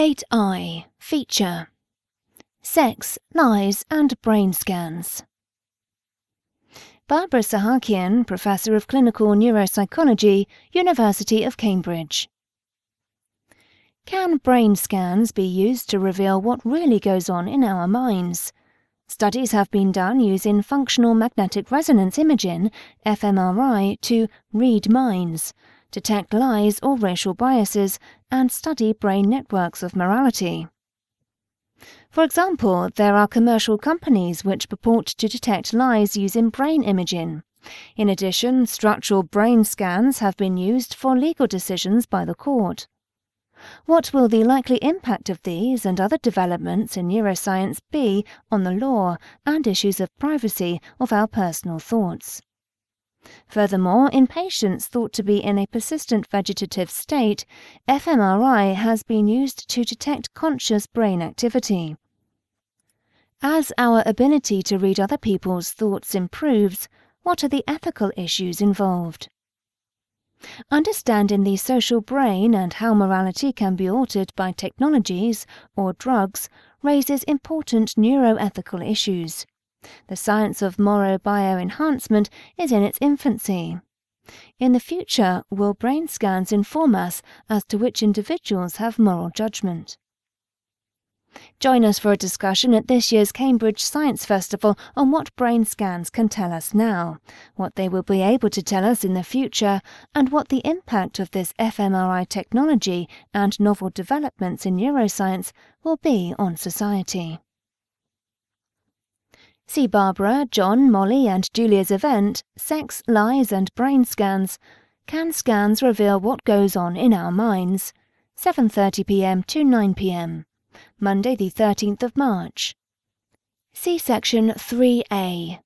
8i Feature Sex, Lies and Brain Scans. Barbara Sahakian, Professor of Clinical Neuropsychology, University of Cambridge. Can brain scans be used to reveal what really goes on in our minds? Studies have been done using functional magnetic resonance imaging, fMRI, to read minds detect lies or racial biases, and study brain networks of morality. For example, there are commercial companies which purport to detect lies using brain imaging. In addition, structural brain scans have been used for legal decisions by the court. What will the likely impact of these and other developments in neuroscience be on the law and issues of privacy of our personal thoughts? Furthermore, in patients thought to be in a persistent vegetative state, fMRI has been used to detect conscious brain activity. As our ability to read other people's thoughts improves, what are the ethical issues involved? Understanding the social brain and how morality can be altered by technologies or drugs raises important neuroethical issues. The science of moral bioenhancement is in its infancy. In the future, will brain scans inform us as to which individuals have moral judgment? Join us for a discussion at this year's Cambridge Science Festival on what brain scans can tell us now, what they will be able to tell us in the future, and what the impact of this fMRI technology and novel developments in neuroscience will be on society. See Barbara, John, Molly, and Julia's event, Sex, Lies, and Brain Scans. Can scans reveal what goes on in our minds? 7:30 p.m. to 9 p.m. Monday the 13th of March. See section 3A.